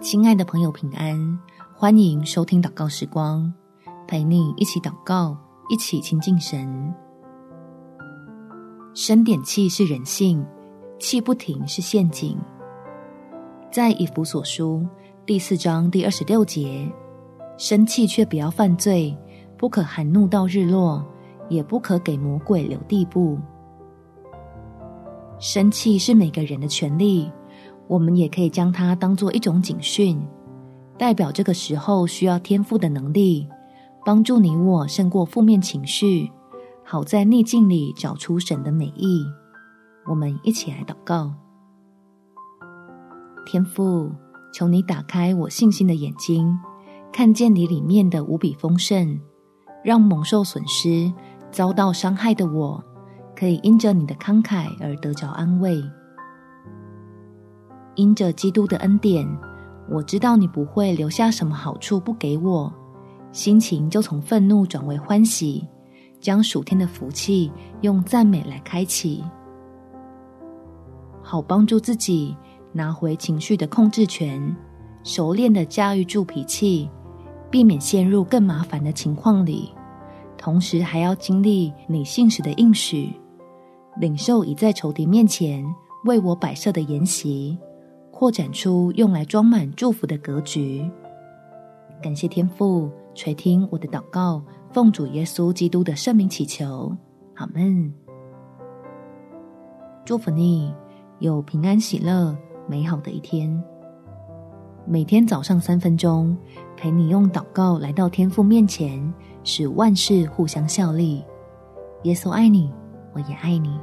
亲爱的朋友，平安！欢迎收听祷告时光，陪你一起祷告，一起亲近神。生点气是人性，气不停是陷阱。在以弗所书第四章第二十六节，生气却不要犯罪，不可含怒到日落，也不可给魔鬼留地步。生气是每个人的权利。我们也可以将它当做一种警讯，代表这个时候需要天赋的能力，帮助你我胜过负面情绪，好在逆境里找出神的美意。我们一起来祷告：天父，求你打开我信心的眼睛，看见你里面的无比丰盛，让蒙受损失、遭到伤害的我，可以因着你的慷慨而得着安慰。因着基督的恩典，我知道你不会留下什么好处不给我，心情就从愤怒转为欢喜，将暑天的福气用赞美来开启，好帮助自己拿回情绪的控制权，熟练的驾驭住脾气，避免陷入更麻烦的情况里，同时还要经历你信使的应许，领受已在仇敌面前为我摆设的筵席。扩展出用来装满祝福的格局。感谢天父垂听我的祷告，奉主耶稣基督的圣名祈求，阿门。祝福你有平安喜乐美好的一天。每天早上三分钟，陪你用祷告来到天父面前，使万事互相效力。耶稣爱你，我也爱你。